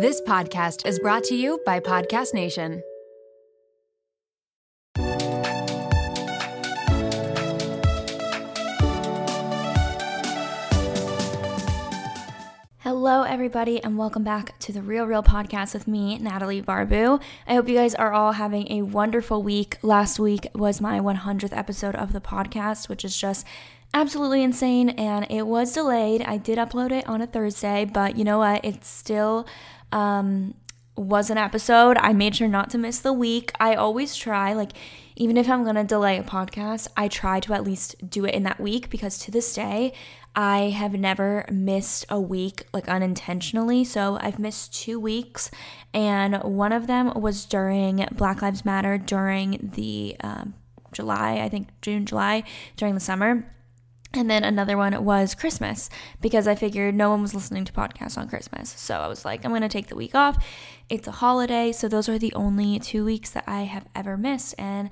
This podcast is brought to you by Podcast Nation. Hello, everybody, and welcome back to the Real Reel podcast with me, Natalie Barbu. I hope you guys are all having a wonderful week. Last week was my 100th episode of the podcast, which is just absolutely insane, and it was delayed. I did upload it on a Thursday, but you know what? It's still um, was an episode. I made sure not to miss the week. I always try, like, even if I'm gonna delay a podcast, I try to at least do it in that week because to this day, I have never missed a week like unintentionally. So I've missed two weeks, and one of them was during Black Lives Matter during the um, July, I think June, July, during the summer. And then another one was Christmas because I figured no one was listening to podcasts on Christmas. So I was like, I'm going to take the week off. It's a holiday. So those are the only two weeks that I have ever missed. And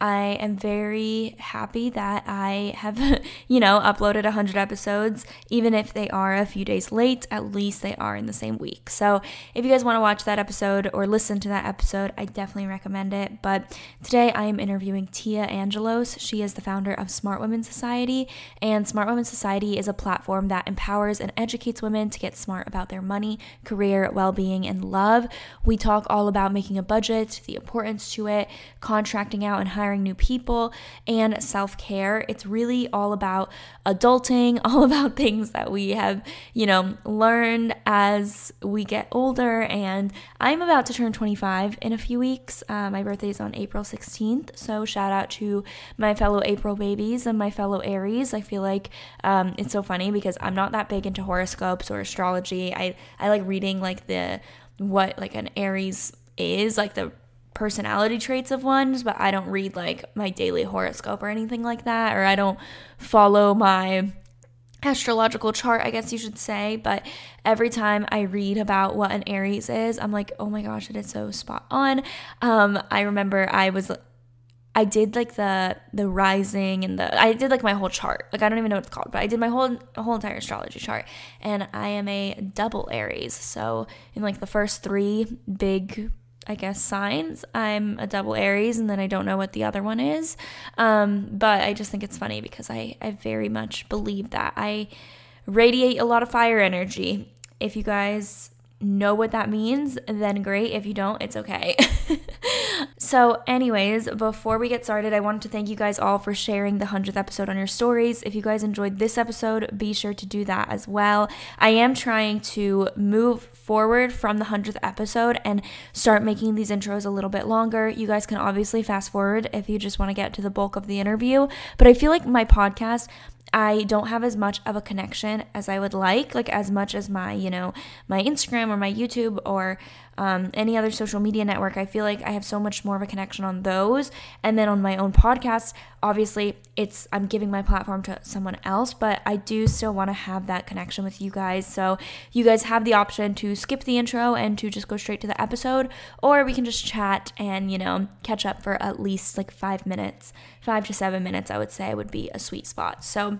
I am very happy that I have, you know, uploaded 100 episodes. Even if they are a few days late, at least they are in the same week. So if you guys want to watch that episode or listen to that episode, I definitely recommend it. But today I am interviewing Téa Angelos. She is the founder of Smart Women Society. And Smart Women Society is a platform that empowers and educates women to get smart about their money, career, well being, and love. We talk all about making a budget, the importance to it, contracting out and hiring new people, and self care. It's really all about adulting, all about things that we have, you know, learned as we get older. And I'm about to turn 25 in a few weeks. Uh, my birthday is on April 16th. So shout out to my fellow April babies and my fellow Aries. I feel like um, it's so funny because I'm not that big into horoscopes or astrology. I, I like reading like the what like an Aries is, like the personality traits of ones, but I don't read like my daily horoscope or anything like that, or I don't follow my astrological chart, I guess you should say. But every time I read about what an Aries is, I'm like, oh my gosh, it is so spot on. Um, I remember I was I did like the the rising and the I did like my whole chart. Like I don't even know what it's called, but I did my whole whole entire astrology chart. And I am a double Aries. So in like the first 3 big I guess, signs. I'm a double Aries, and then I don't know what the other one is. Um, but I just think it's funny because I, I very much believe that. I radiate a lot of fire energy. If you guys know what that means, then great. If you don't, it's okay. so, anyways, before we get started, I wanted to thank you guys all for sharing the 100th episode on your stories. If you guys enjoyed this episode, be sure to do that as well. I am trying to move forward from the 100th episode and start making these intros a little bit longer. You guys can obviously fast forward if you just want to get to the bulk of the interview, but I feel like my podcast I don't have as much of a connection as I would like, like as much as my, you know, my Instagram or my YouTube or um, any other social media network. I feel like I have so much more of a connection on those. And then on my own podcast, obviously, it's I'm giving my platform to someone else, but I do still want to have that connection with you guys. So you guys have the option to skip the intro and to just go straight to the episode, or we can just chat and, you know, catch up for at least like five minutes, five to seven minutes, I would say would be a sweet spot. So,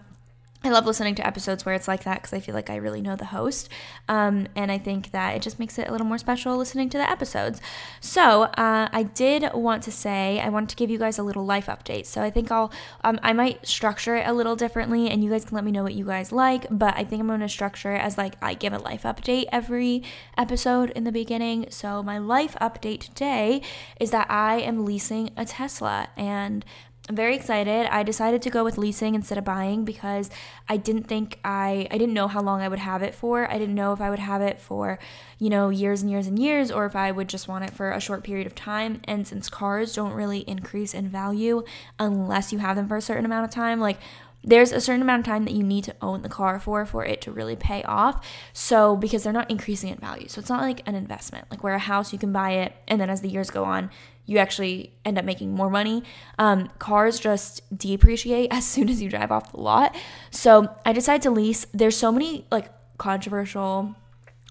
I love listening to episodes where it's like that because I feel like I really know the host. Um, and I think that it just makes it a little more special listening to the episodes. So, uh, I did want to say, I wanted to give you guys a little life update. So, I think I'll, um, I might structure it a little differently and you guys can let me know what you guys like. But I think I'm going to structure it as like I give a life update every episode in the beginning. So, my life update today is that I am leasing a Tesla and I'm very excited. I decided to go with leasing instead of buying because I didn't think I I didn't know how long I would have it for. I didn't know if I would have it for, you know, years and years and years or if I would just want it for a short period of time. And since cars don't really increase in value unless you have them for a certain amount of time, like there's a certain amount of time that you need to own the car for for it to really pay off. So because they're not increasing in value. So it's not like an investment. Like where a house you can buy it and then as the years go on, you actually end up making more money. Um, cars just depreciate as soon as you drive off the lot. So I decided to lease. There's so many like controversial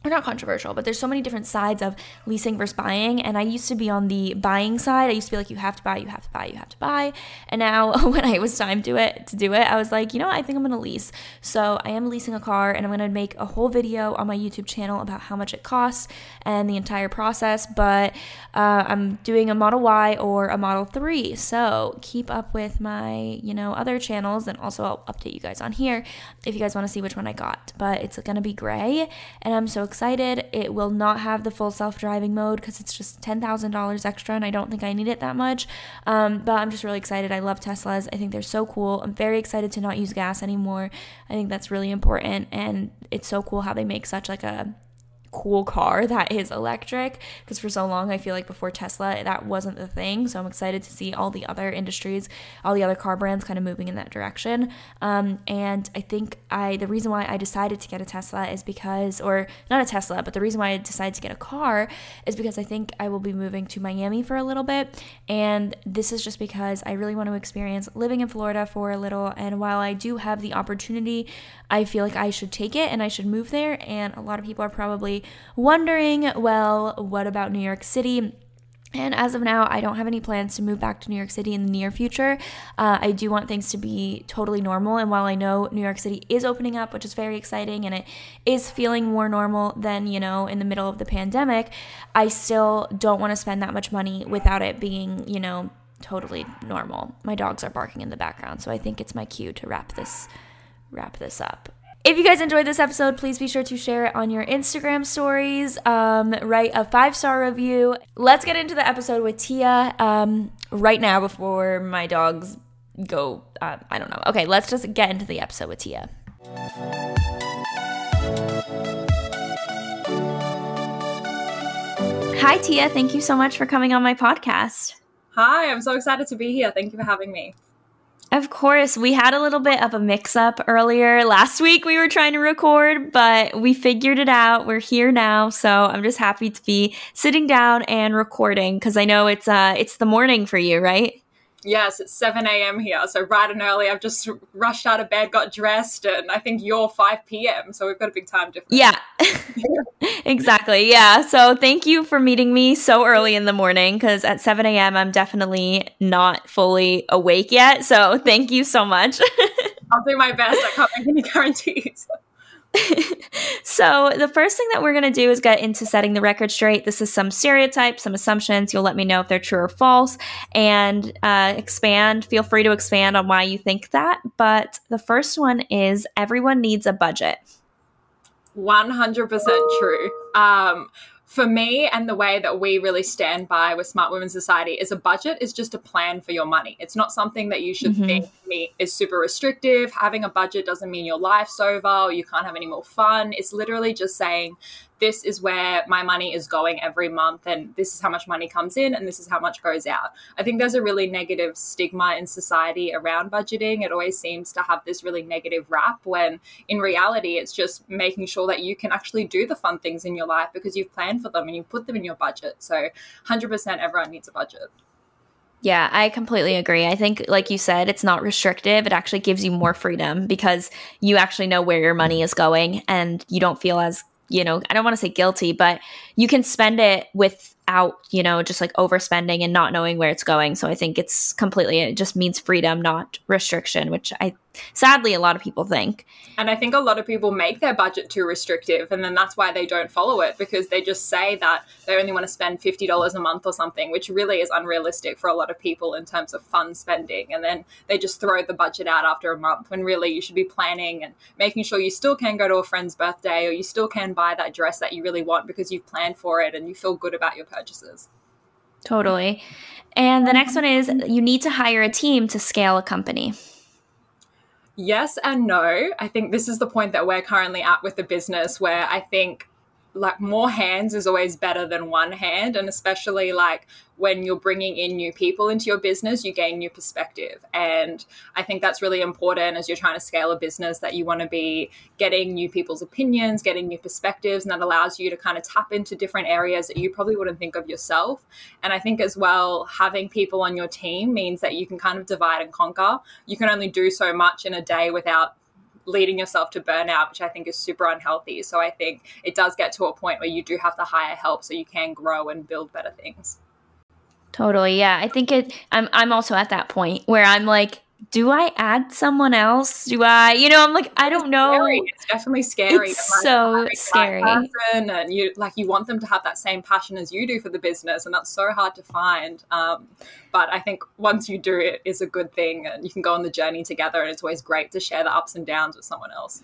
or not controversial, but there's so many different sides of leasing versus buying. And I used to be on the buying side. I used to be like, you have to buy, you have to buy, you have to buy. And now when I was time to it to do it, I was like, you know, what? I think I'm gonna lease. So I am leasing a car and I'm gonna make a whole video on my YouTube channel about how much it costs and the entire process. But uh, I'm doing a Model Y or a Model 3. So keep up with my, you know, other channels and also I'll update you guys on here if you guys want to see which one I got. But it's gonna be gray and I'm so excited. It will not have the full self driving mode because it's just $10,000 extra and I don't think I need it that much. Um, but I'm just really excited. I love Teslas. I think they're so cool. I'm very excited to not use gas anymore. I think that's really important and it's so cool how they make such like a cool car that is electric because for so long I feel like before Tesla that wasn't the thing. So I'm excited to see all the other industries, all the other car brands kind of moving in that direction. Um, and I think I the reason why I decided to get a Tesla is because, or not a Tesla, but the reason why I decided to get a car is because I think I will be moving to Miami for a little bit. And this is just because I really want to experience living in Florida for a little. And while I do have the opportunity, I feel like I should take it and I should move there. And a lot of people are probably wondering, well, what about New York City? And as of now, I don't have any plans to move back to New York City in the near future. Uh, I do want things to be totally normal. And while I know New York City is opening up, which is very exciting, and it is feeling more normal than, you know, in the middle of the pandemic, I still don't want to spend that much money without it being, you know, totally normal. My dogs are barking in the background, so I think it's my cue to wrap this wrap this up. If you guys enjoyed this episode, please be sure to share it on your Instagram stories. Um, write a five star review. Let's get into the episode with Téa um, right now before my dogs go. Uh, I don't know. Okay, let's just get into the episode with Téa. Hi, Téa. Thank you so much for coming on my podcast. Hi, I'm so excited to be here. Thank you for having me. Of course, we had a little bit of a mix up earlier. Last week we were trying to record, but we figured it out. We're here now, so I'm just happy to be sitting down and recording cuz I know it's uh it's the morning for you, right? Yes, it's 7 a.m. here, so bright and early. I've just rushed out of bed, got dressed, and I think you're 5 p.m., so we've got a big time difference. Yeah, exactly. Yeah, so thank you for meeting me so early in the morning because at 7 a.m., I'm definitely not fully awake yet. So thank you so much. I'll do my best. I can't make any guarantees. So, the first thing that we're going to do is get into setting the record straight. This is some stereotypes, some assumptions. You'll let me know if they're true or false and uh, expand. Feel free to expand on why you think that. But the first one is everyone needs a budget. 100% true. Um, for me and the way that we really stand by with Smart Women Society is a budget is just a plan for your money. It's not something that you should mm-hmm. think is super restrictive. Having a budget doesn't mean your life's over or you can't have any more fun. It's literally just saying this is where my money is going every month and this is how much money comes in and this is how much goes out. I think there's a really negative stigma in society around budgeting. It always seems to have this really negative rap when in reality it's just making sure that you can actually do the fun things in your life because you've planned for them and you put them in your budget. So 100% everyone needs a budget. Yeah, I completely agree. I think, like you said, it's not restrictive. It actually gives you more freedom because you actually know where your money is going and you don't feel as you know, I don't want to say guilty, but you can spend it without, you know, just like overspending and not knowing where it's going. So I think it's completely, it just means freedom, not restriction, which I sadly a lot of people think. And I think a lot of people make their budget too restrictive and then that's why they don't follow it because they just say that they only want to spend $50 a month or something, which really is unrealistic for a lot of people in terms of fun spending. And then they just throw the budget out after a month when really you should be planning and making sure you still can go to a friend's birthday or you still can buy that dress that you really want because you've planned for it and you feel good about your purchases. Totally. And the next one is you need to hire a team to scale a company. Yes and no. I think this is the point that we're currently at with the business where I think like more hands is always better than one hand and especially like when you're bringing in new people into your business you gain new perspective. And i think that's really important as you're trying to scale a business that you want to be getting new people's opinions getting new perspectives and that allows you to kind of tap into different areas that you probably wouldn't think of yourself. And i think as well having people on your team means that you can kind of divide and conquer. You can only do so much in a day without leading yourself to burnout, which I think is super unhealthy. So I think it does get to a point where you do have to hire help so you can grow and build better things. Totally. Yeah. I think it I'm I'm also at that point where I'm like do I add someone else? Do I, you know, I'm like, I don't know. Scary. It's definitely scary. It's like, so scary. and you like you want them to have that same passion as you do for the business, and that's so hard to find. Um, but I think once you do it, is a good thing, and you can go on the journey together. And it's always great to share the ups and downs with someone else.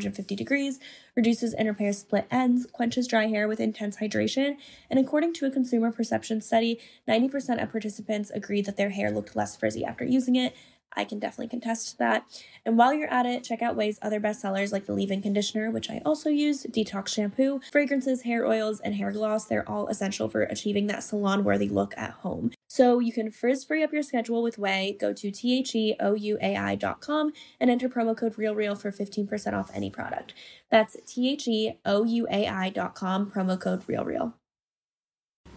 450 degrees, reduces and repairs split ends, quenches dry hair with intense hydration, and according to a consumer perception study, 90% of participants agreed that their hair looked less frizzy after using it, I can definitely contest that. And while you're at it, check out Ouai's other bestsellers like the leave-in conditioner, which I also use, detox shampoo, fragrances, hair oils, and hair gloss. They're all essential for achieving that salon-worthy look at home. So you can frizz free up your schedule with Ouai. Go to theouai.com and enter promo code RealReal for 15% off any product. That's theouai.com, promo code RealReal.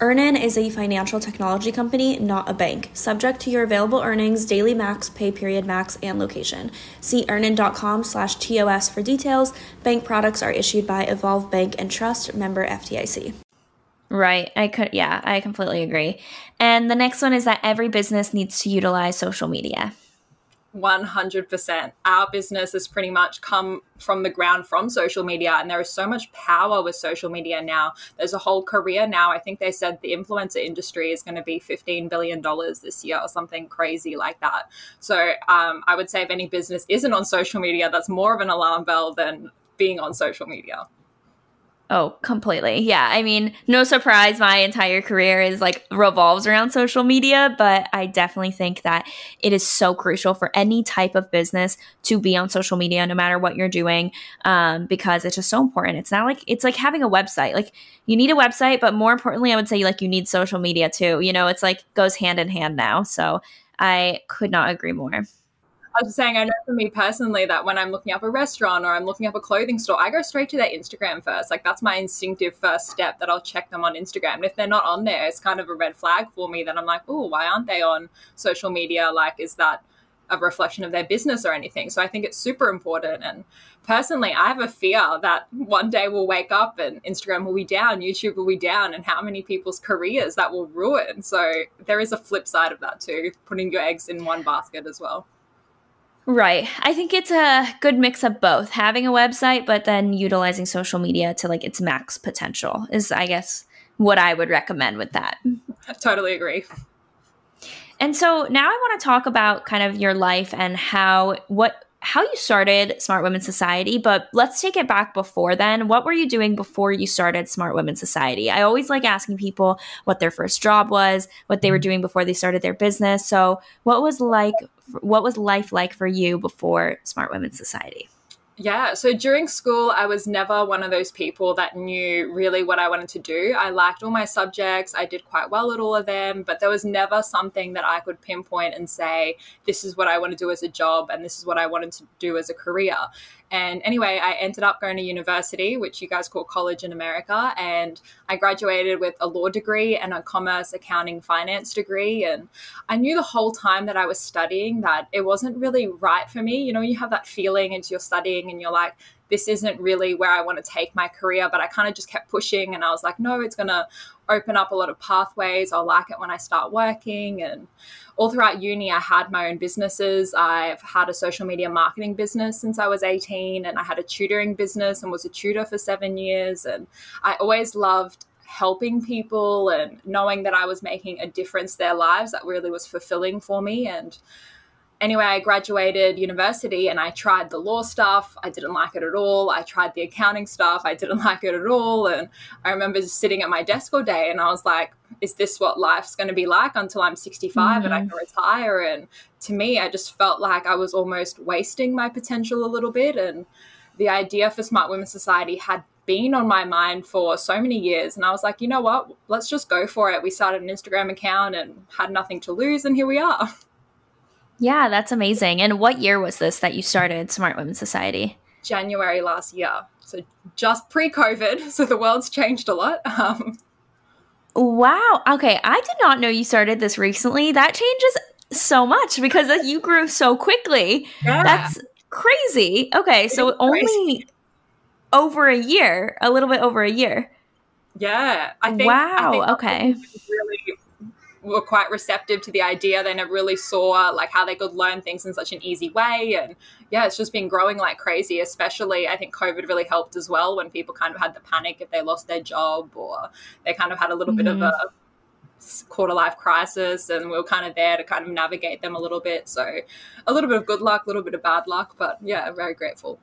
Earnin is a financial technology company, not a bank. Subject to your available earnings, daily max, pay period max, and location. See earnin.com slash TOS for details. Bank products are issued by Evolve Bank and Trust, member FDIC. Right. I could, yeah, I completely agree. And the next one is that every business needs to utilize social media. 100%. Our business has pretty much come from the ground from social media, and there is so much power with social media now. There's a whole career now. I think they said the influencer industry is going to be $15 billion this year or something crazy like that. So um, I would say if any business isn't on social media, that's more of an alarm bell than being on social media. Oh, completely. Yeah. I mean, no surprise, my entire career is like revolves around social media, but I definitely think that it is so crucial for any type of business to be on social media, no matter what you're doing, um, because it's just so important. It's not like it's like having a website. Like you need a website, but more importantly, I would say like you need social media too. You know, it's like goes hand in hand now. So I could not agree more. I was saying, I know for me personally that when I'm looking up a restaurant or I'm looking up a clothing store, I go straight to their Instagram first. Like that's my instinctive first step that I'll check them on Instagram. And if they're not on there, it's kind of a red flag for me that I'm like, oh, why aren't they on social media? Like, is that a reflection of their business or anything? So I think it's super important. And personally, I have a fear that one day we'll wake up and Instagram will be down, YouTube will be down, and how many people's careers that will ruin. So there is a flip side of that too, putting your eggs in one basket as well. Right. I think it's a good mix of both. Having a website, but then utilizing social media to like its max potential is, I guess, what I would recommend with that. I totally agree. And so now I want to talk about kind of your life and how what how you started Smart Women Society, but let's take it back before then. What were you doing before you started Smart Women Society? I always like asking people what their first job was, what they were mm-hmm. doing before they started their business. So, what was like what was life like for you before Smart Women Society? Yeah, so during school, I was never one of those people that knew really what I wanted to do. I liked all my subjects, I did quite well at all of them, but there was never something that I could pinpoint and say, this is what I want to do as a job and this is what I wanted to do as a career. And anyway, I ended up going to university, which you guys call college in America. And I graduated with a law degree and a commerce, accounting, finance degree. And I knew the whole time that I was studying that it wasn't really right for me. You know, you have that feeling as you're studying and you're like, this isn't really where I want to take my career. But I kind of just kept pushing and I was like, no, it's going to open up a lot of pathways. I'll like it when I start working. And all throughout uni, I had my own businesses. I've had a social media marketing business since I was 18, and I had a tutoring business and was a tutor for seven years. And I always loved helping people and knowing that I was making a difference their lives. That really was fulfilling for me. And anyway, I graduated university and I tried the law stuff. I didn't like it at all. I tried the accounting stuff. I didn't like it at all. And I remember just sitting at my desk all day and I was like, is this what life's going to be like until I'm 65 mm-hmm. and I mm-hmm. can retire? And to me, I just felt like I was almost wasting my potential a little bit. And the idea for Smart Women Society had been on my mind for so many years. And I was like, you know what? Let's just go for it. We started an Instagram account and had nothing to lose. And here we are. Yeah, that's amazing. And what year was this that you started Smart Women Society? January last year. So just pre COVID. So the world's changed a lot. Um, wow. Okay. I did not know you started this recently. That changes so much because you grew so quickly. Yeah. That's crazy. Okay. So only over a year, a little bit over a year. Yeah. I think, wow. I think okay. Were quite receptive to the idea. They never really saw like how they could learn things in such an easy way. And yeah, it's just been growing like crazy, especially I think COVID really helped as well when people kind of had the panic if they lost their job or they kind of had a little mm-hmm. bit of mm-hmm. a quarter life crisis and we were kind of there to kind of navigate them a little bit. So a little bit of good luck, a little bit of bad luck, but yeah, very grateful.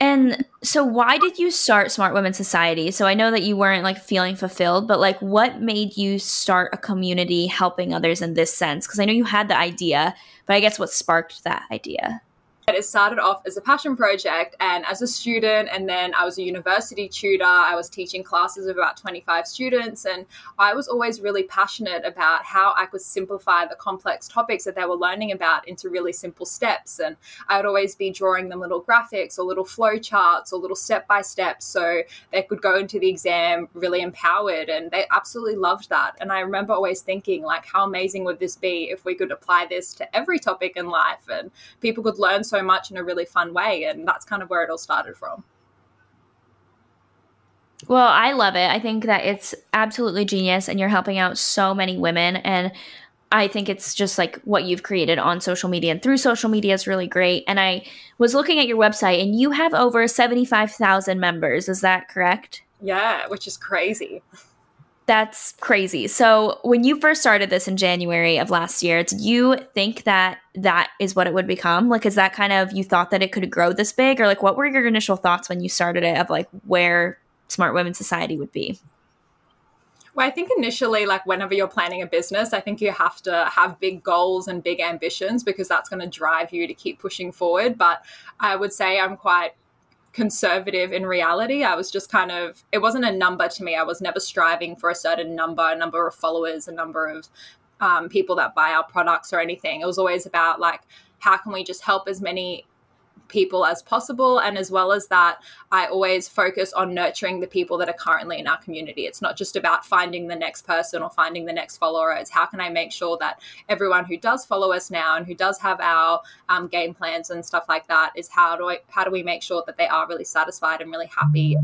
And so why did you start Smart Women Society? So I know that you weren't like feeling fulfilled, but like what made you start a community helping others in this sense? Because I know you had the idea, but I guess what sparked that idea? It started off as a passion project and as a student, and then I was a university tutor. I was teaching classes of about 25 students, and I was always really passionate about how I could simplify the complex topics that they were learning about into really simple steps. And I would always be drawing them little graphics or little flow charts or little step by steps so they could go into the exam really empowered. And they absolutely loved that. And I remember always thinking, like, how amazing would this be if we could apply this to every topic in life and people could learn so so much in a really fun way. And that's kind of where it all started from. Well, I love it. I think that it's absolutely genius and you're helping out so many women. And I think it's just like what you've created on social media and through social media is really great. And I was looking at your website and you have over 75,000 members. Is that correct? Yeah, which is crazy. That's crazy. So, when you first started this in January of last year, did you think that that is what it would become? Like, is that kind of you thought that it could grow this big, or like what were your initial thoughts when you started it of like where Smart Women Society would be? Well, I think initially, like whenever you're planning a business, I think you have to have big goals and big ambitions because that's going to drive you to keep pushing forward. But I would say I'm quite conservative in reality. I was just kind of, it wasn't a number to me. I was never striving for a certain number, a number of followers, a number of um, people that buy our products or anything. It was always about like, how can we just help as many people as possible. And as well as that, I always focus on nurturing the people that are currently in our community. It's not just about finding the next person or finding the next follower. It's how can I make sure that everyone who does follow us now and who does have our um, game plans and stuff like that is how do I how do we make sure that they are really satisfied and really happy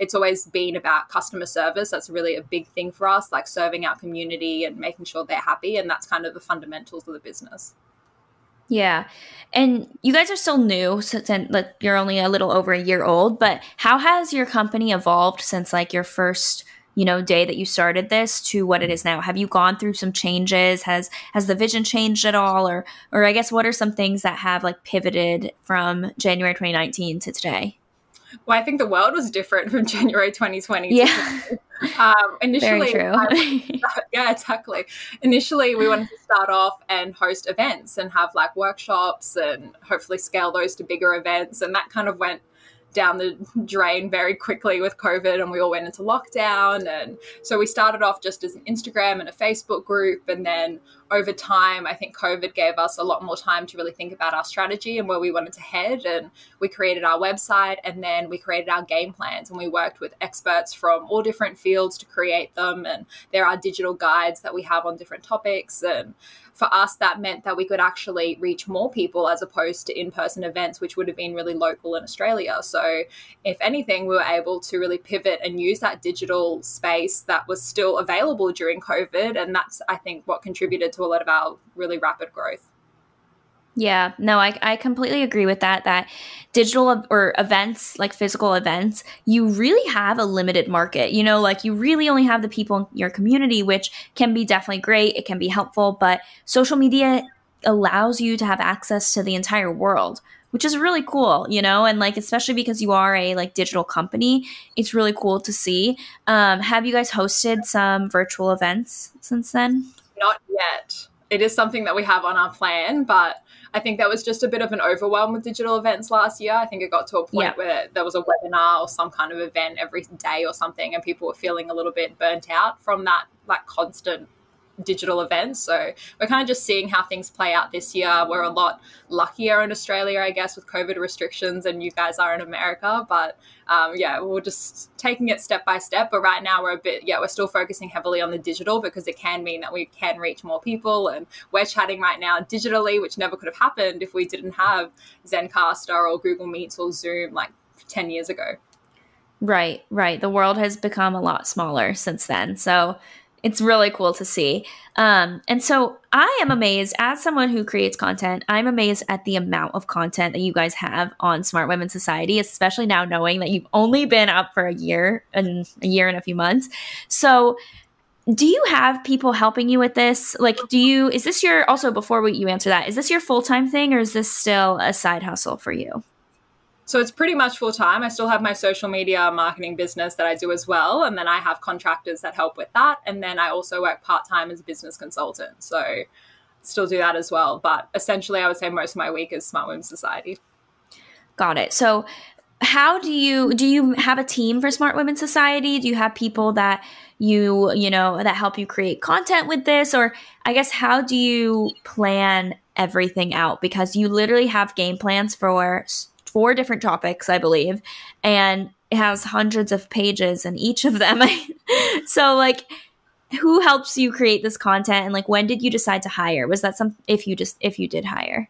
it's always been about customer service. That's really a big thing for us, like serving our community and making sure they're happy. And that's kind of the fundamentals of the business. Yeah. And you guys are still new, since like you're only a little over a year old, but how has your company evolved since like your first, you know, day that you started this to what it is now? Have you gone through some changes? Has has the vision changed at all or or I guess what are some things that have like pivoted from January 2019 to today? Well, I think the world was different from January 2020. Yeah. Um, initially, yeah, exactly. Initially, we wanted to start off and host events and have like workshops and hopefully scale those to bigger events. And that kind of went down the drain very quickly with COVID and we all went into lockdown. And so we started off just as an Instagram and a Facebook group. And then over time, I think COVID gave us a lot more time to really think about our strategy and where we wanted to head. And we created our website and then we created our game plans and we worked with experts from all different fields to create them. And there are digital guides that we have on different topics. And for us, that meant that we could actually reach more people as opposed to in person events, which would have been really local in Australia. So, if anything, we were able to really pivot and use that digital space that was still available during COVID. And that's, I think, what contributed to a lot of our really rapid growth. Yeah, no, I, I completely agree with that. That digital or events, like physical events, you really have a limited market. You know, like you really only have the people in your community, which can be definitely great. It can be helpful, but social media allows you to have access to the entire world, which is really cool, you know, and like especially because you are a like digital company, it's really cool to see. Um, have you guys hosted some virtual events since then? Not yet. It is something that we have on our plan, but I think that was just a bit of an overwhelm with digital events last year. I think it got to a point yeah. where there was a webinar or some kind of event every day or something, and people were feeling a little bit burnt out from that like constant digital events. So we're kind of just seeing how things play out this year. We're a lot luckier in Australia, I guess, with COVID restrictions, and you guys are in America. But um, yeah, we're just taking it step by step. But right now, we're a bit, yeah, we're still focusing heavily on the digital because it can mean that we can reach more people. And we're chatting right now digitally, which never could have happened if we didn't have Zencastr or Google Meets or Zoom like 10 years ago. Right, right. The world has become a lot smaller since then. So it's really cool to see. Um, and so I am amazed as someone who creates content. I'm amazed at the amount of content that you guys have on Smart Women Society, especially now knowing that you've only been up for a year and a year and a few months. So, do you have people helping you with this? Like, do you, is this your, also before you answer that, is this your full time thing or is this still a side hustle for you? So it's pretty much full time. I still have my social media marketing business that I do as well. And then I have contractors that help with that. And then I also work part time as a business consultant. So still do that as well. But essentially, I would say most of my week is Smart Women Society. Got it. So how do you do you have a team for smart women society do you have people that you you know that help you create content with this or i guess how do you plan everything out because you literally have game plans for four different topics, I believe, and it has hundreds of pages in each of them. so, like, who helps you create this content, and like, when did you decide to hire? Was that some if you just if you did hire?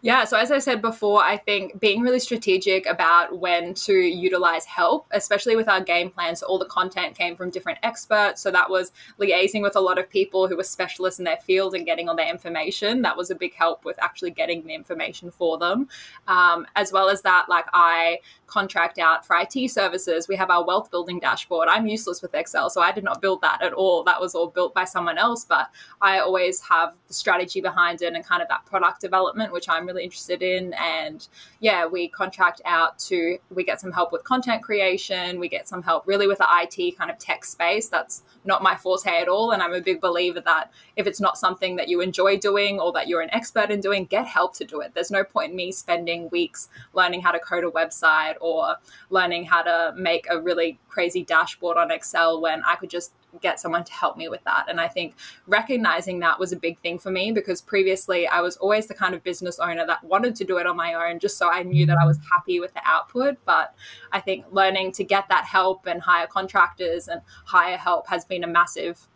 Yeah, so as I said before, I think being really strategic about when to utilize help, especially with our game plans, all the content came from different experts. So that was liaising with a lot of people who were specialists in their field and getting all their information. That was a big help with actually getting the information for them. Um, as well as that, like I contract out for IT services. We have our wealth building dashboard. I'm useless with Excel, so I did not build that at all. That was all built by someone else, but I always have the strategy behind it and kind of that product development, which I'm really interested in. And yeah, we contract out to, we get some help with content creation, we get some help really with the IT kind of tech space. That's not my forte at all. And I'm a big believer that if it's not something that you enjoy doing or that you're an expert in doing, get help to do it. There's no point in me spending weeks learning how to code a website or learning how to make a really crazy dashboard on Excel when I could just get someone to help me with that. And I think recognizing that was a big thing for me because previously I was always the kind of business owner that wanted to do it on my own just so I knew that I mm. was happy with the output. But I think learning to get that help and hire contractors and hire help has been a massive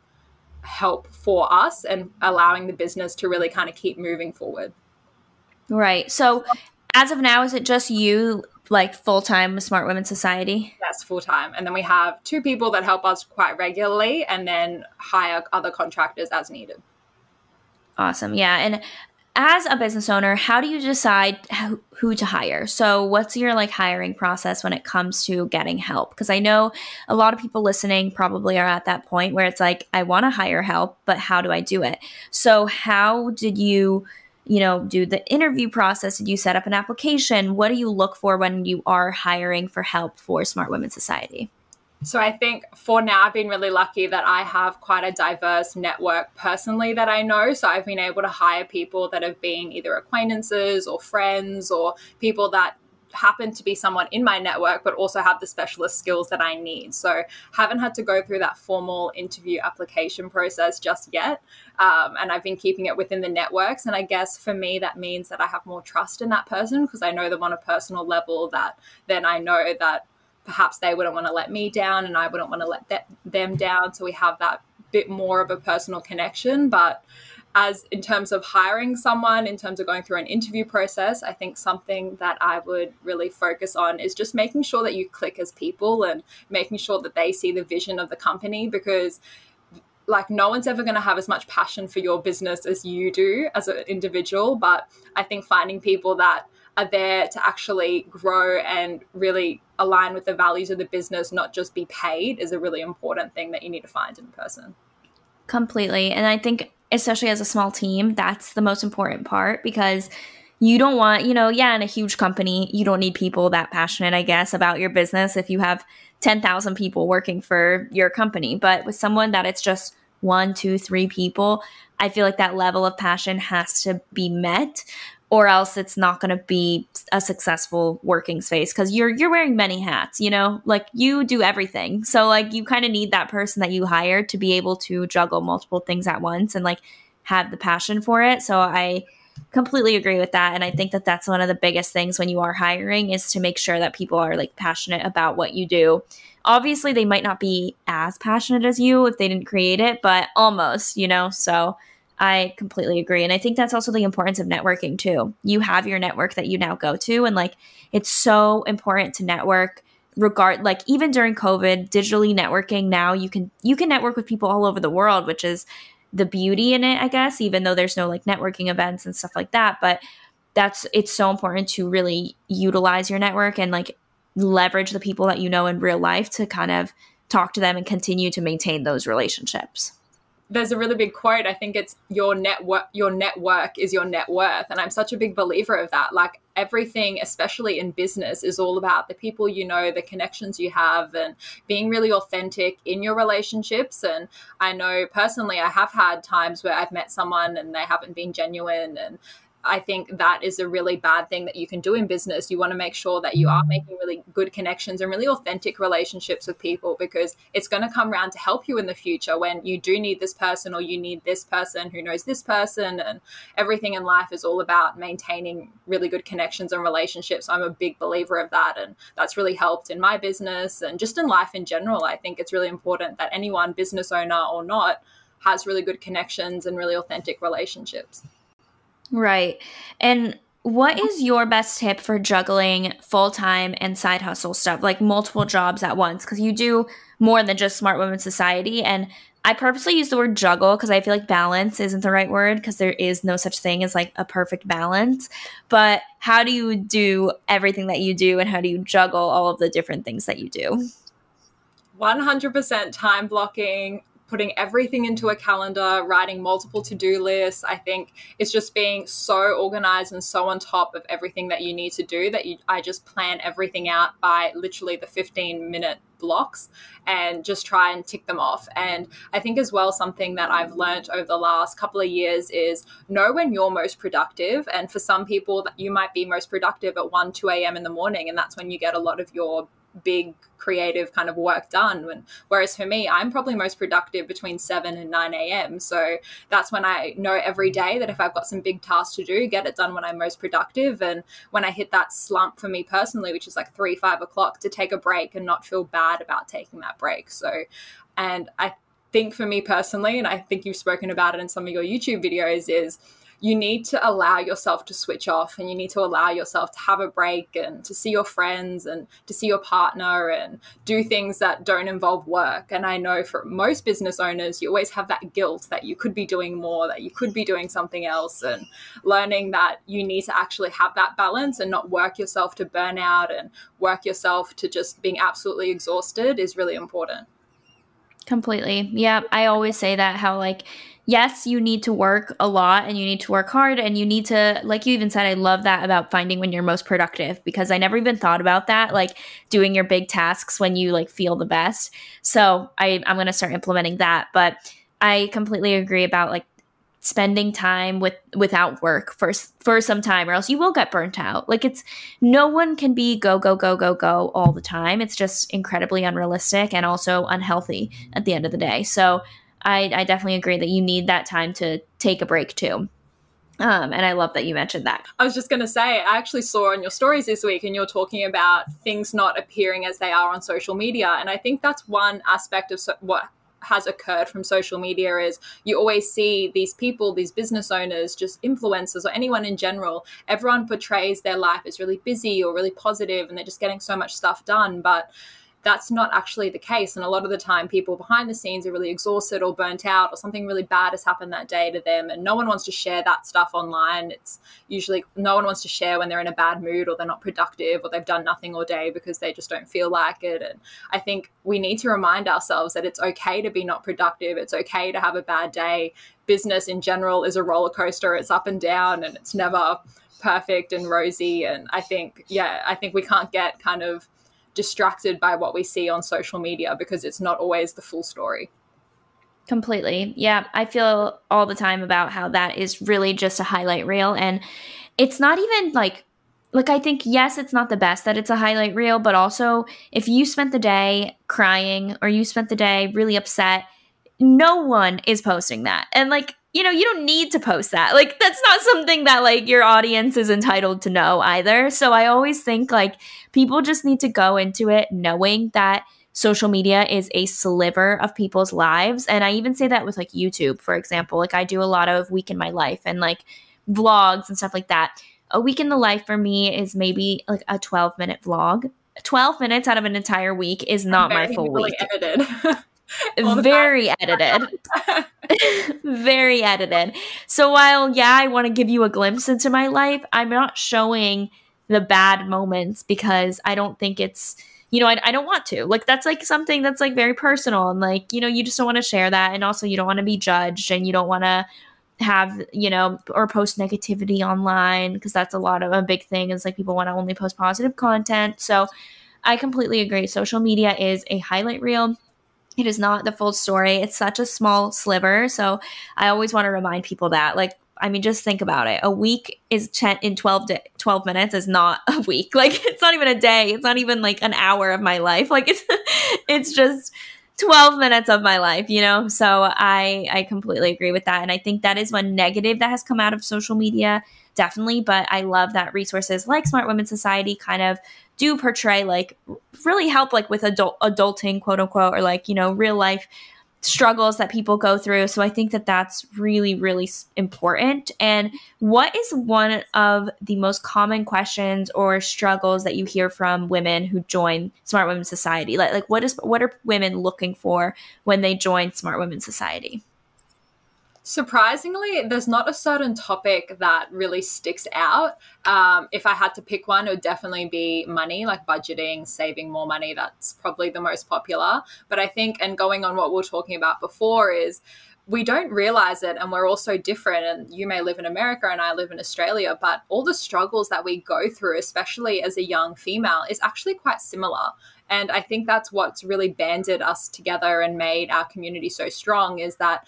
help for us and allowing the business to really kind of keep moving forward. Right. So as of now, is it just you like full time with Smart Women Society? Yes, full time. And then we have two people that help us quite regularly and then hire other contractors as needed. Awesome. Yeah. And as a business owner, how do you decide who to hire? So, what's your like hiring process when it comes to getting help? Because I know a lot of people listening probably are at that point where it's like, I want to hire help, but how do I do it? So, how did you you know, do the interview process? Did you set up an application? What do you look for when you are hiring for help for Smart Women Society? So I think for now, I've been really lucky that I have quite a diverse network personally that I know. So I've been able to hire people that have been either acquaintances or friends or people that happen to be someone in my network, but also have the specialist skills that I need. So haven't had to go through that formal interview application process just yet. Um, and I've been keeping it within the networks. And I guess for me, that means that I have more trust in that person because I know them on a personal level that then I know that perhaps they wouldn't want to let me down and I wouldn't want to let them down. So we have that bit more of a personal connection. But as in terms of hiring someone, in terms of going through an interview process, I think something that I would really focus on is just making sure that you click as people and making sure that they see the vision of the company because like no one's ever going to have as much passion for your business as you do as an individual but i think finding people that are there to actually grow and really align with the values of the business not just be paid is a really important thing that you need to find in a person. Completely. And i think especially as a small team, that's the most important part because you don't want, you know, yeah, in a huge company, you don't need people that passionate, I guess, about your business if you have 10,000 people working for your company. But with someone that it's just one, two, three people, I feel like that level of passion has to be met or else it's not going to be a successful working space because you're you're wearing many hats you know? Like you do everything. So like you kind of need that person that you hire to be able to juggle multiple things at once and like have the passion for it. So i completely agree with that and i think that that's one of the biggest things when you are hiring is to make sure that people are like passionate about what you do. Obviously they might not be as passionate as you if they didn't create it but almost you know? So I completely agree. And I think that's also the importance of networking too. You have your network that you now go to, and like it's so important to network regard like even during covid digitally networking now you can you can network with people all over the world which is the beauty in it i guess even though there's no like networking events and stuff like that but that's it's so important to really utilize your network and like leverage the people that you know in real life to kind of talk to them and continue to maintain those relationships there's a really big quote. I think it's your network your network is your net worth. And I'm such a big believer of that. Like everything, especially in business, is all about the people you know, the connections you have, and being really authentic in your relationships. And I know personally I have had times where I've met someone and they haven't been genuine and I think that is a really bad thing that you can do in business. You want to make sure that you are mm-hmm. making really good connections and really authentic relationships with people because it's going to come around to help you in the future when you do need this person or you need this person who knows this person. And everything in life is all about maintaining really good connections and relationships. I'm a big believer of that. And that's really helped in my business and just in life in general. I think it's really important that anyone, business owner or not, has really good connections and really authentic relationships. Right. And what is your best tip for juggling full time and side hustle stuff, like multiple jobs at once? Because you do more than just Smart Women Society. And I purposely use the word juggle because I feel like balance isn't the right word because there is no such thing as like a perfect balance. But how do you do everything that you do and how do you juggle all of the different things that you do? 100% time blocking, putting everything into a calendar, writing multiple to do lists. I think it's just being so organized and so on top of everything that you need to do that you, I just plan everything out by literally the 15 minute blocks and just try and tick them off. And I think as well, something that I've learned over the last couple of years is know when you're most productive. And for some people, that you might be most productive at 1, 2 a.m. in the morning, and that's when you get a lot of your big creative kind of work done. When, whereas for me, I'm probably most productive between 7 and 9 a.m. So that's when I know every day that if I've got some big tasks to do, get it done when I'm most productive. And when I hit that slump for me personally, which is like 3, 5 o'clock, to take a break and not feel bad about taking that break. So, and I think for me personally, and I think you've spoken about it in some of your YouTube videos, is you need to allow yourself to switch off and you need to allow yourself to have a break and to see your friends and to see your partner and do things that don't involve work. And I know for most business owners, you always have that guilt that you could be doing more, that you could be doing something else, and learning that you need to actually have that balance and not work yourself to burnout and work yourself to just being absolutely exhausted is really important. Completely. Yeah. I always say that how, like, yes, you need to work a lot and you need to work hard and you need to, like you even said, I love that about finding when you're most productive because I never even thought about that, like doing your big tasks when you like feel the best. So I, I'm going to start implementing that. But I completely agree about like spending time with without work for for some time or else you will get burnt out like it's no one can be go go go go go all the time it's just incredibly unrealistic and also unhealthy at the end of the day so I, I definitely agree that you need that time to take a break too. Um, and I love that you mentioned that. I was just going to say, I actually saw on your stories this week, and you're talking about things not appearing as they are on social media. And I think that's one aspect of so- what has occurred from social media is you always see these people, these business owners, just influencers or anyone in general. Everyone portrays their life as really busy or really positive, and they're just getting so much stuff done. But that's not actually the case. And a lot of the time, people behind the scenes are really exhausted or burnt out, or something really bad has happened that day to them. And no one wants to share that stuff online. It's usually no one wants to share when they're in a bad mood or they're not productive or they've done nothing all day because they just don't feel like it. And I think we need to remind ourselves that it's okay to be not productive, it's okay to have a bad day. Business in general is a roller coaster, it's up and down, and it's never perfect and rosy. And I think, yeah, I think we can't get kind of distracted by what we see on social media because it's not always the full story. Completely. Yeah. I feel all the time about how that is really just a highlight reel. And it's not even like, like I think, yes, it's not the best that it's a highlight reel, but also if you spent the day crying or you spent the day really upset, no one is posting that. And like, you know, you don't need to post that. Like that's not something that like your audience is entitled to know either. So I always think like people just need to go into it knowing that social media is a sliver of people's lives and I even say that with like YouTube, for example. Like I do a lot of week in my life and like vlogs and stuff like that. A week in the life for me is maybe like a 12 minute vlog. 12 minutes out of an entire week is not my full week. Edited. very edited. very edited. So while yeah, I want to give you a glimpse into my life, I'm not showing the bad moments because I don't think it's you know, I, I don't want to. Like that's like something that's like very personal and like, you know, you just don't want to share that and also you don't want to be judged and you don't want to have, you know, or post negativity online because that's a lot of a big thing is like people want to only post positive content. So I completely agree. Social media is a highlight reel it is not the full story. It's such a small sliver. So I always want to remind people that. Like, I mean, just think about it. A week is ch- in 12, 12 minutes is not a week. Like, it's not even a day. It's not even like an hour of my life. Like, it's, it's just 12 minutes of my life, you know? So I, I completely agree with that. And I think that is one negative that has come out of social media, definitely. But I love that resources like Smart Women Society kind of do portray like really help like with adult adulting quote unquote or like you know real life struggles that people go through. So i think that that's really really important. And what is one of the most common questions or struggles that you hear from women who join smart women society? Like like what is what are women looking for when they join smart women society Surprisingly, there's not a certain topic that really sticks out. Um, if I had to pick one, it would definitely be money, like budgeting, saving more money. That's probably the most popular. But I think, and going on what we're talking about before, is we don't realize it and we're all so different and you may live in america and i live in australia but all the struggles that we go through especially as a young female is actually quite similar and i think that's what's really banded us together and made our community so strong is that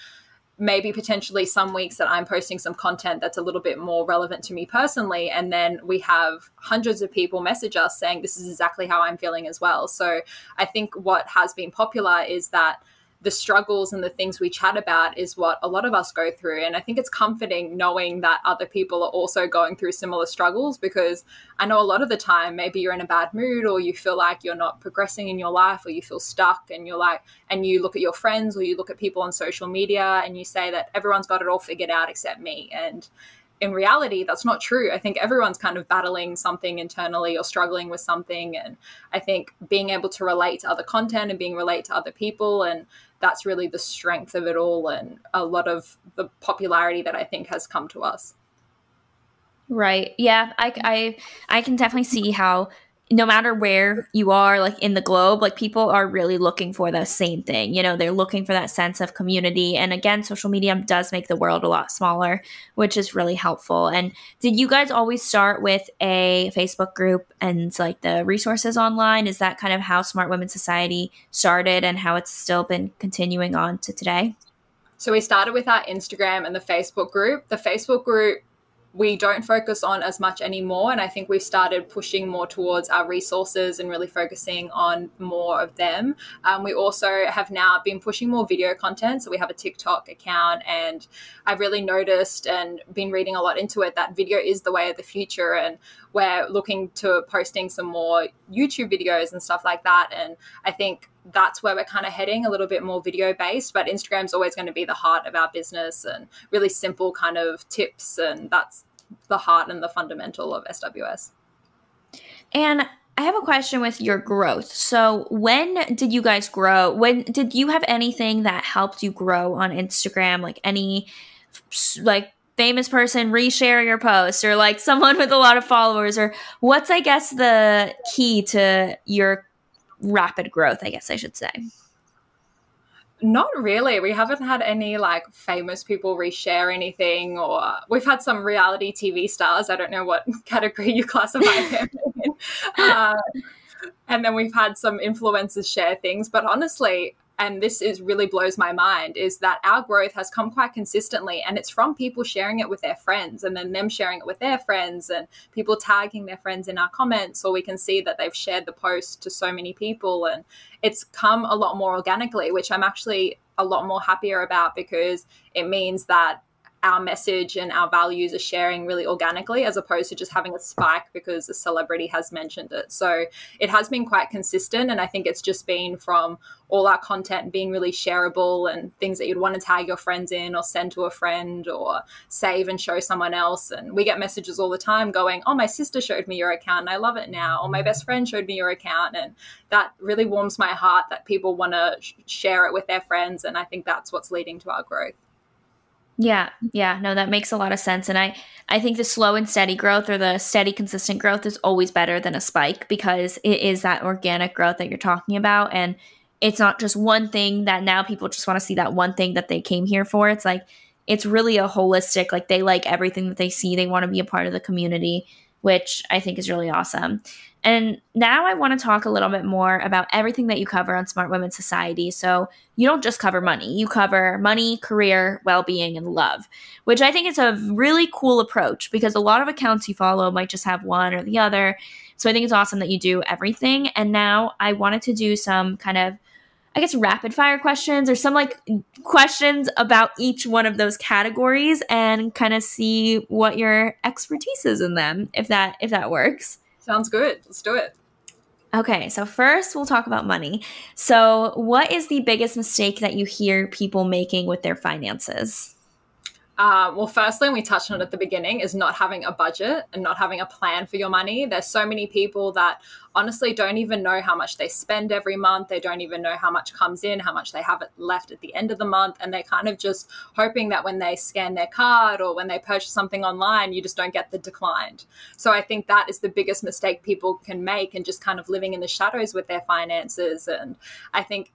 maybe potentially some weeks that I'm posting some content that's a little bit more relevant to me personally. And then we have hundreds of people message us saying, This is exactly how I'm feeling as well. So I think what has been popular is that the struggles and the things we chat about is what a lot of us go through. And I think it's comforting knowing that other people are also going through similar struggles because I know a lot of the time maybe you're in a bad mood or you feel like you're not progressing in your life or you feel stuck and you're like, and you look at your friends or you look at people on social media and you say that everyone's got it all figured out except me. And in reality, that's not true. I think everyone's kind of battling something internally or struggling with something. And I think being able to relate to other content and being relate to other people and that's really the strength of it all and a lot of the popularity that I think has come to us. Right. Yeah. I, I, I can definitely see how no matter where you are like in the globe like people are really looking for the same thing you know they're looking for that sense of community. And again social media does make the world a lot smaller which is really helpful. And did you guys always start with a facebook group and like the resources online? Is that kind of how smart women society started and how it's still been continuing on to today? So we started with our instagram and the facebook group. The facebook group we don't focus on as much anymore. And I think we've started pushing more towards our resources and really focusing on more of them. Um, we also have now been pushing more video content. So we have a TikTok account, and I've really noticed and been reading a lot into it that video is the way of the future. And we're looking to posting some more YouTube videos and stuff like that. And I think that's where we're kind of heading a little bit more video based but instagram's always going to be the heart of our business and really simple kind of tips and that's the heart and the fundamental of sws and I have a question with your growth. So, when did you guys grow? When did you have anything that helped you grow on Instagram? Like any like famous person reshare your post or like someone with a lot of followers or what's I guess the key to your rapid growth, I guess I should say. Not really. We haven't had any like famous people reshare anything, or we've had some reality TV stars. I don't know what category you classify them in. Uh, and then we've had some influencers share things. But honestly, and this is really blows my mind is that our growth has come quite consistently and it's from people sharing it with their friends and then them sharing it with their friends and people tagging their friends in our comments or we can see that they've shared the post to so many people and it's come a lot more organically which i'm actually a lot more happier about because it means that our message and our values are sharing really organically as opposed to just having a spike because a celebrity has mentioned it. So it has been quite consistent. And I think it's just been from all our content being really shareable and things that you'd want to tag your friends in or send to a friend or save and show someone else. And we get messages all the time going, Oh, my sister showed me your account and I love it now. Or my best friend showed me your account. And that really warms my heart that people want to sh- share it with their friends. And I think that's what's leading to our growth. Yeah, yeah, no, that makes a lot of sense. And I, I think the slow and steady growth or the steady, consistent growth is always better than a spike because it is that organic growth that you're talking about. And it's not just one thing that now people just want to see that one thing that they came here for. It's like, it's really a holistic, like they like everything that they see. They want to be a part of the community, which I think is really awesome. And now I want to talk a little bit more about everything that you cover on Smart Women Society. So you don't just cover money, you cover money, career, well being, and love, which I think is a really cool approach because a lot of accounts you follow might just have one or the other. So I think it's awesome that you do everything. And now I wanted to do some kind of I guess rapid fire questions or some like questions about each one of those categories and kind of see what your expertise is in them if that if that works. Sounds good. Let's do it. Okay, so first we'll talk about money. So, what is the biggest mistake that you hear people making with their finances? Um, well, firstly, we touched on it at the beginning, is not having a budget and not having a plan for your money. There's so many people that honestly don't even know how much they spend every month. They don't even know how much comes in, how much they have left at the end of the month. And they're kind of just hoping that when they scan their card or when they purchase something online, you just don't get the declined. So I think that is the biggest mistake people can make and just kind of living in the shadows with their finances. And I think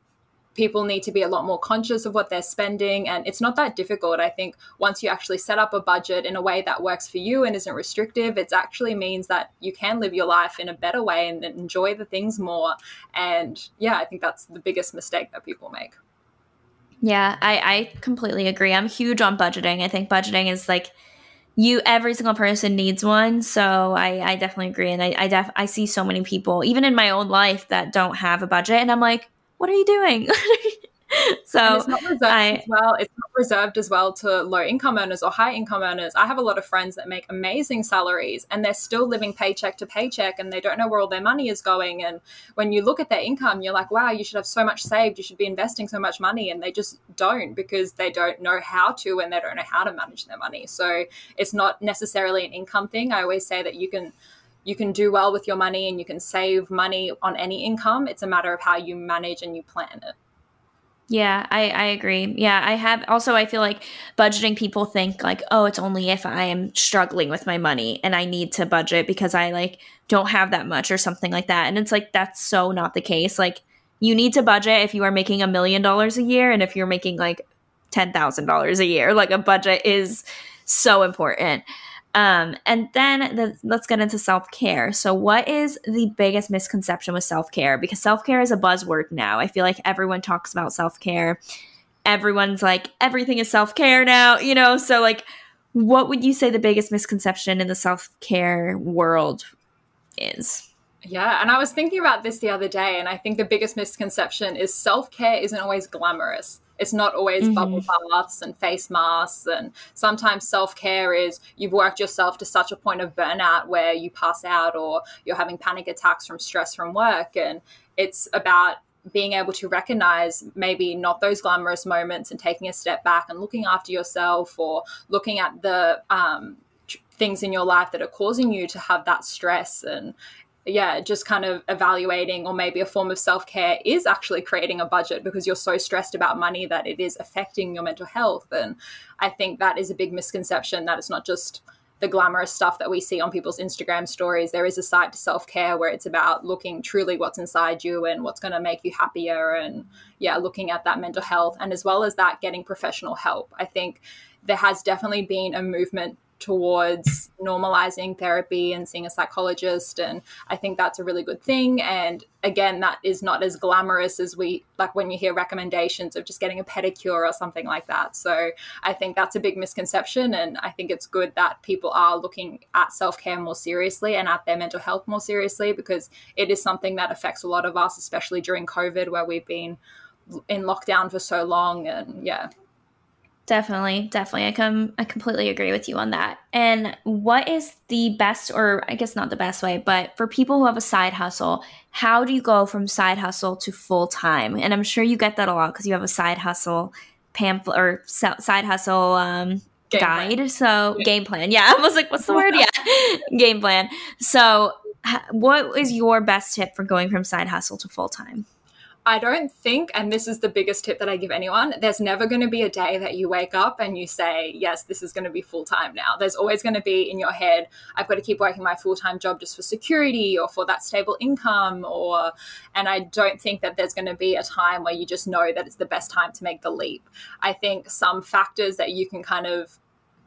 people need to be a lot more conscious of what they're spending. And it's not that difficult. I think once you actually set up a budget in a way that works for you and isn't restrictive, it actually means that you can live your life in a better way and enjoy the things more. And yeah, I think that's the biggest mistake that people make. Yeah, I, I completely agree. I'm huge on budgeting. I think budgeting is like you every single person needs one. So I, I definitely agree. And I I def I see so many people, even in my own life, that don't have a budget. And I'm like, what are you doing? so it's not reserved I, as well. It's not reserved as well to low income earners or high income earners. I have a lot of friends that make amazing salaries and they're still living paycheck to paycheck and they don't know where all their money is going. And when you look at their income, you're like, wow, you should have so much saved. You should be investing so much money. And they just don't because they don't know how to and they don't know how to manage their money. So it's not necessarily an income thing. I always say that you can you can do well with your money and you can save money on any income. It's a matter of how you manage and you plan it. Yeah, I, I agree. Yeah, I have also, I feel like budgeting people think like, oh, it's only if I am struggling with my money and I need to budget because I like don't have that much or something like that. And it's like, that's so not the case. Like, you need to budget if you are making a million dollars a year and if you're making like $10,000 a year. Like, a budget is so important. Um, and then the, let's get into self care. So, what is the biggest misconception with self care? Because self care is a buzzword now. I feel like everyone talks about self care. Everyone's like, everything is self care now, you know? So, like, what would you say the biggest misconception in the self care world is? Yeah, and I was thinking about this the other day, and I think the biggest misconception is self care isn't always glamorous. It's not always mm-hmm. bubble baths and face masks. And sometimes self care is you've worked yourself to such a point of burnout where you pass out or you're having panic attacks from stress from work. And it's about being able to recognize maybe not those glamorous moments and taking a step back and looking after yourself or looking at the um, things in your life that are causing you to have that stress and yeah, just kind of evaluating, or maybe a form of self care is actually creating a budget because you're so stressed about money that it is affecting your mental health. And I think that is a big misconception that it's not just the glamorous stuff that we see on people's Instagram stories. There is a side to self care where it's about looking truly what's inside you and what's going to make you happier. And yeah, looking at that mental health. And as well as that, getting professional help. I think there has definitely been a movement towards normalizing therapy and seeing a psychologist and i think that's a really good thing. And again that is not as glamorous as we like when you hear recommendations of just getting a pedicure or something like that. So i think that's a big misconception and i think it's good that people are looking at self-care more seriously and at their mental health more seriously because it is something that affects a lot of us especially during covid where we've been in lockdown for so long and yeah Definitely, definitely. I come I completely agree with you on that. And what is the best or I guess not the best way, but for people who have a side hustle, how do you go from side hustle to full time? And I'm sure you get that a lot because you have a side hustle pamphlet or side hustle um, guide. Plan. So yeah. game plan. Yeah, I was like, what's the word? Yeah, game plan. So, what is your best tip for going from side hustle to full time? I don't think, and this is the biggest tip that I give anyone, there's never going to be a day that you wake up and you say, yes, this is going to be full time now. There's always going to be in your head, I've got to keep working my full time job just for security or for that stable income. Or, and I don't think that there's going to be a time where you just know that it's the best time to make the leap. I think some factors that you can kind of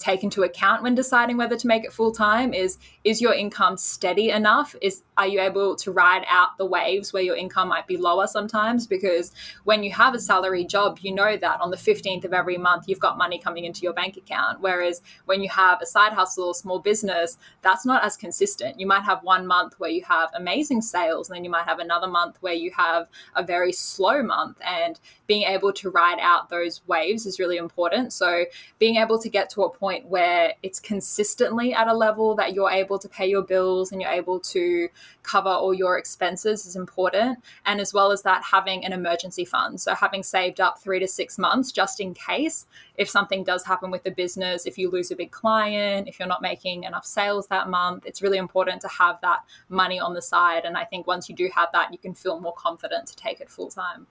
take into account when deciding whether to make it full time is is your income steady enough? Is are you able to ride out the waves where your income might be lower sometimes? Because when you have a salary job you know that on the 15th of every month you've got money coming into your bank account. Whereas when you have a side hustle or small business that's not as consistent. You might have one month where you have amazing sales and then you might have another month where you have a very slow month. And being able to ride out those waves is really important. So being able to get to a point point where it's consistently at a level that you're able to pay your bills and you're able to cover all your expenses is important. And as well as that, having an emergency fund. So having saved up three to six months just in case if something does happen with the business, if you lose a big client, if you're not making enough sales that month, it's really important to have that money on the side. And I think once you do have that, you can feel more confident to take it full time.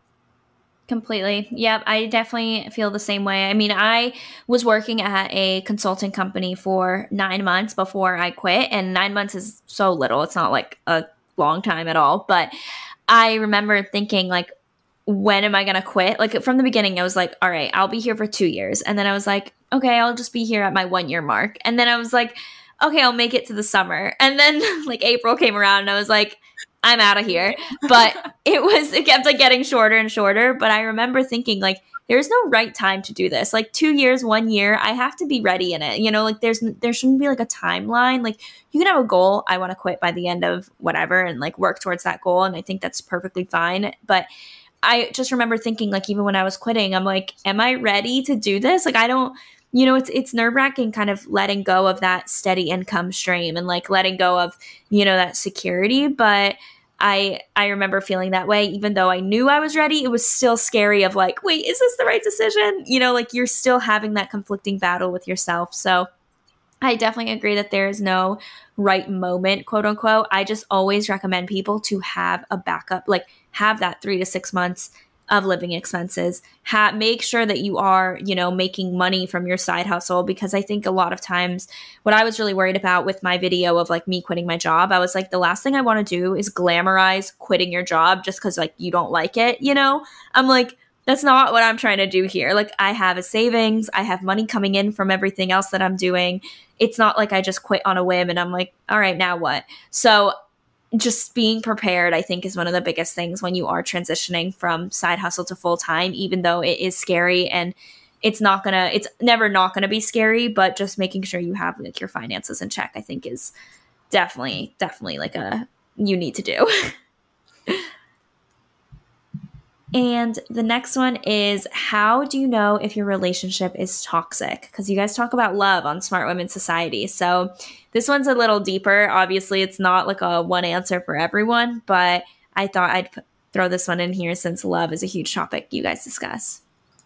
Completely. Yep. I definitely feel the same way. I mean, I was working at a consulting company for nine months before I quit, and nine months is so little. It's not like a long time at all. But I remember thinking, like, when am I going to quit? Like, from the beginning, I was like, all right, I'll be here for two years. And then I was like, okay, I'll just be here at my one year mark. And then I was like, okay, I'll make it to the summer. And then, like, April came around, and I was like, I'm out of here. But it was, it kept like getting shorter and shorter. But I remember thinking, like, there's no right time to do this. Like two years, one year, I have to be ready in it. You know, like there's there shouldn't be like a timeline. Like you can have a goal. I want to quit by the end of whatever and like work towards that goal. And I think that's perfectly fine. But I just remember thinking, like, even when I was quitting, I'm like, am I ready to do this? Like I don't you know, it's it's nerve wracking kind of letting go of that steady income stream and like letting go of, you know, that security. But I I remember feeling that way, even though I knew I was ready, it was still scary of like, wait, is this the right decision? You know, like you're still having that conflicting battle with yourself. So I definitely agree that there is no right moment, quote unquote. I just always recommend people to have a backup, like have that three to six months of living expenses. Ha- make sure that you are, you know, making money from your side hustle because I think a lot of times what I was really worried about with my video of like me quitting my job, I was like, the last thing I want to do is glamorize quitting your job just because like you don't like it, you know? I'm like, that's not what I'm trying to do here. Like, I have a savings, I have money coming in from everything else that I'm doing. It's not like I just quit on a whim and I'm like, all right, now what? So just being prepared, I think, is one of the biggest things when you are transitioning from side hustle to full time, even though it is scary and it's not gonna, it's never not gonna be scary, but just making sure you have like your finances in check, I think, is definitely, definitely like a you need to do. And the next one is how do you know if your relationship is toxic? Because you guys talk about love on Smart Women Society. So this one's a little deeper. Obviously, it's not like a one answer for everyone, but I thought I'd put, throw this one in here since love is a huge topic you guys discuss.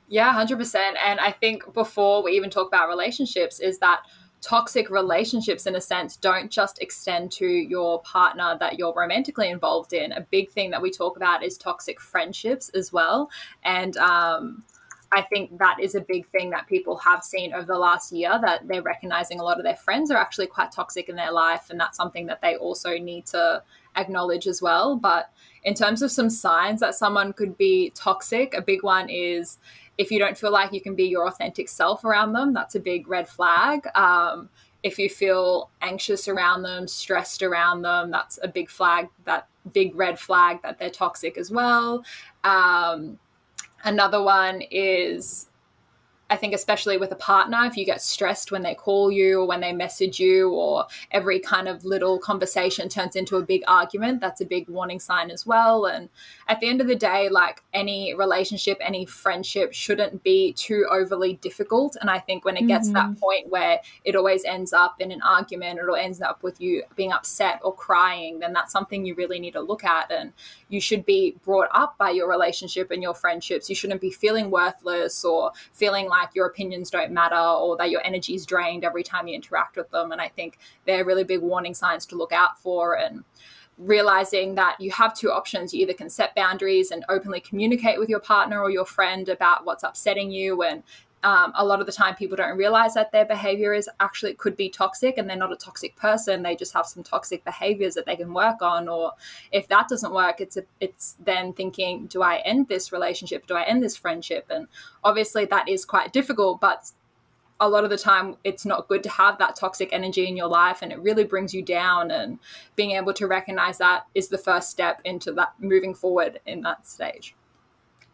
Yeah, 100%. And I think before we even talk about relationships, is that toxic relationships in a sense don't just extend to your partner that you're romantically involved in a big thing that we talk about is toxic friendships as well and um, I think that is a big thing that people have seen over the last year that they're recognizing a lot of their friends are actually quite toxic in their life. And that's something that they also need to acknowledge as well. But in terms of some signs that someone could be toxic, a big one is if you don't feel like you can be your authentic self around them, that's a big red flag. Um, if you feel anxious around them, stressed around them, that's a big flag, that big red flag that they're toxic as well. Um, another one is I think, especially with a partner, if you get stressed when they call you or when they message you, or every kind of little conversation turns into a big argument, that's a big warning sign as well. And at the end of the day, like any relationship, any friendship shouldn't be too overly difficult. And I think when it gets mm-hmm. to that point where it always ends up in an argument, or it ends up with you being upset or crying, then that's something you really need to look at. And you should be brought up by your relationship and your friendships. You shouldn't be feeling worthless or feeling like your opinions don't matter or that your energy is drained every time you interact with them. And I think they're really big warning signs to look out for. And realizing that you have two options. You either can set boundaries and openly communicate with your partner or your friend about what's upsetting you and um, a lot of the time people don't realize that their behavior is actually could be toxic and they're not a toxic person. They just have some toxic behaviors that they can work on or if that doesn't work it's a, it's then thinking do i end this relationship? Do i end this friendship? And obviously that is quite difficult but a lot of the time it's not good to have that toxic energy in your life and it really brings you down and being able to recognize that is the first step into that moving forward in that stage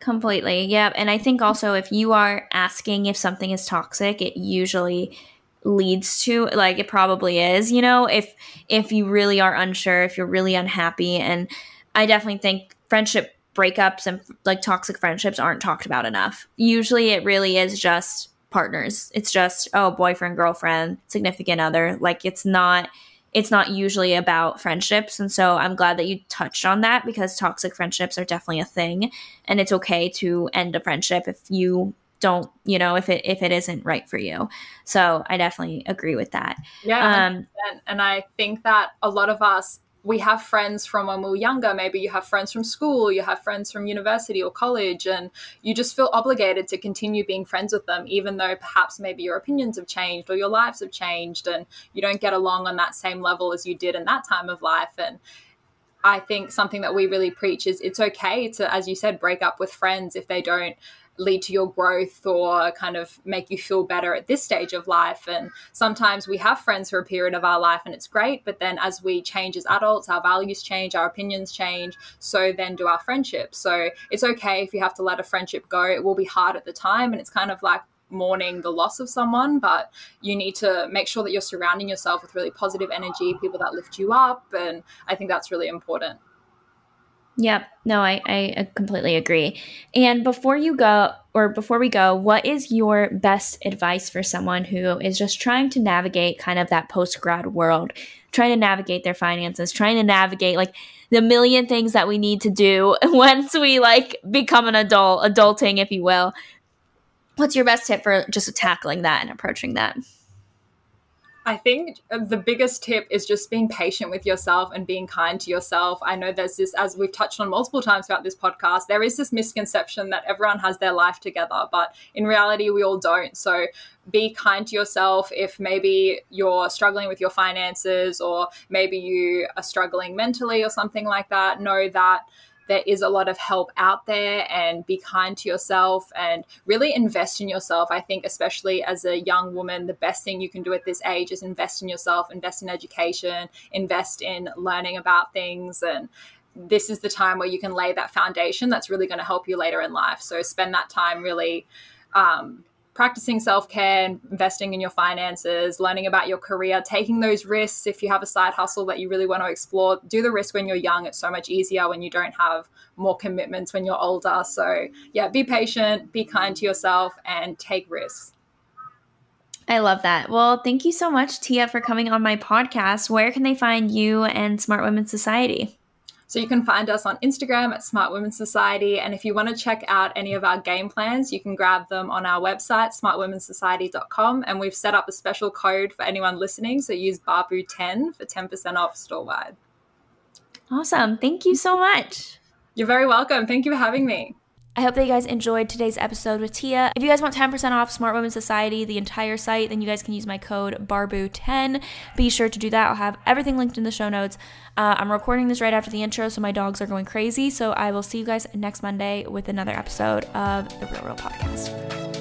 Completely. Yeah. And I think also if you are asking if something is toxic, it usually leads to like it probably is, you know, if if you really are unsure, if you're really unhappy and I definitely think friendship breakups and like toxic friendships aren't talked about enough. Usually it really is just partners. It's just oh, boyfriend, girlfriend, significant other. Like it's not it's not usually about friendships. And so I'm glad that you touched on that because toxic friendships are definitely a thing. And it's okay to end a friendship if you don't, you know, if it if it isn't right for you. So I definitely agree with that. Yeah. Um, and I think that a lot of us we have friends from when we were younger. Maybe you have friends from school, you have friends from university or college, and you just feel obligated to continue being friends with them, even though perhaps maybe your opinions have changed or your lives have changed and you don't get along on that same level as you did in that time of life. And I think something that we really preach is it's okay to, as you said, break up with friends if they don't lead to your growth or kind of make you feel better at this stage of life. And sometimes we have friends for a period of our life and it's great, but then as we change as adults, our values change, our opinions change, so then do our friendships. So it's okay if you have to let a friendship go. It will be hard at the time and it's kind of like mourning the loss of someone, but you need to make sure that you're surrounding yourself with really positive energy, people that lift you up. And I think that's really important. Yep. No, I, I uh, completely agree. And before you go, or before we go, what is your best advice for someone who is just trying to navigate kind of that post grad world, trying to navigate their finances, trying to navigate like the million things that we need to do once we like become an adult, adulting, if you will? What's your best tip for just tackling that and approaching that? I think uh, the biggest tip is just being patient with yourself and being kind to yourself. I know there's this, as we've touched on multiple times throughout this podcast, there is this misconception that everyone has their life together, but in reality, we all don't. So be kind to yourself if maybe you're struggling with your finances or maybe you are struggling mentally or something like that. Know that there is a lot of help out there and be kind to yourself and really invest in yourself. I think, especially as a young woman, the best thing you can do at this age is invest in yourself, invest in education, invest in learning about things and this is the time where you can lay that foundation that's really going to help you later in life. So spend that time really um, practicing self care, investing in your finances, learning about your career, taking those risks. If you have a side hustle that you really want to explore, do the risk when you're young. It's so much easier when you don't have more commitments when you're older. So, yeah, be patient, be kind to yourself, and take risks. I love that. Well, thank you so much, Téa, for coming on my podcast. Where can they find you and Smart Women Society? So you can find us on Instagram at Smart Women Society. And if you want to check out any of our game plans, you can grab them on our website, smartwomensociety.com. And we've set up a special code for anyone listening. So use Barbu10 for 10% off store wide. Awesome. Thank you so much. You're very welcome. Thank you for having me. I hope that you guys enjoyed today's episode with Téa. If you guys want 10% off Smart Women Society, the entire site, then you guys can use my code BARBU10. Be sure to do that. I'll have everything linked in the show notes. Uh, I'm recording this right after the intro, so my dogs are going crazy. So I will see you guys next Monday with another episode of the Real Reel Podcast.